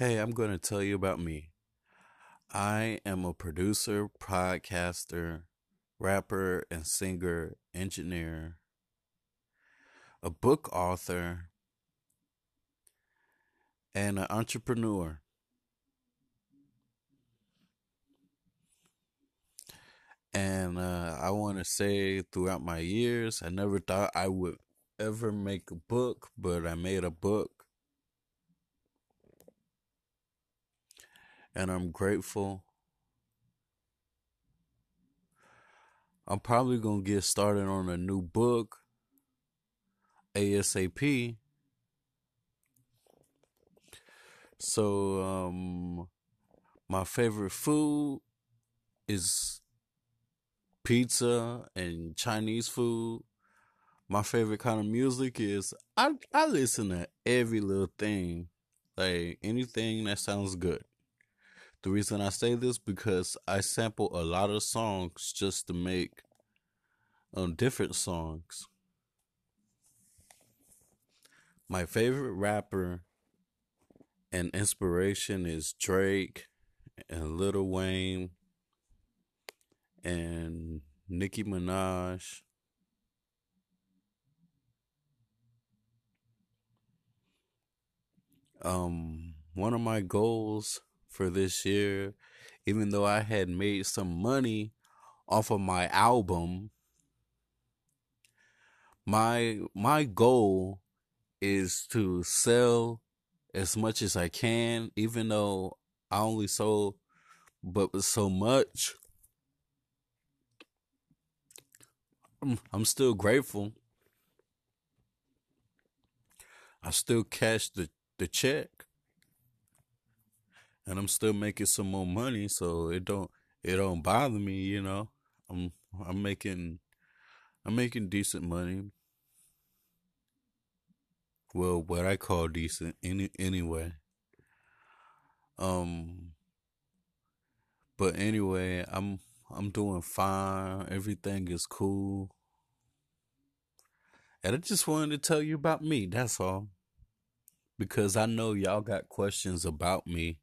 Hey, I'm going to tell you about me. I am a producer, podcaster, rapper, and singer, engineer, a book author, and an entrepreneur. And uh, I want to say throughout my years, I never thought I would ever make a book, but I made a book. And I'm grateful. I'm probably going to get started on a new book ASAP. So, um, my favorite food is pizza and Chinese food. My favorite kind of music is I I listen to every little thing, like anything that sounds good. The reason I say this because I sample a lot of songs just to make um different songs. My favorite rapper and inspiration is Drake and Lil Wayne and Nicki Minaj. Um, one of my goals for this year, even though I had made some money off of my album, my my goal is to sell as much as I can, even though I only sold but so much I'm, still grateful. I still cash the, the check. And I'm still making some more money, so it don't it don't bother me, you know. I'm I'm making I'm making decent money. Well, what I call decent any anyway. Um but anyway, I'm I'm doing fine. Everything is cool. And I just wanted to tell you about me. That's all. Because I know y'all got questions about me.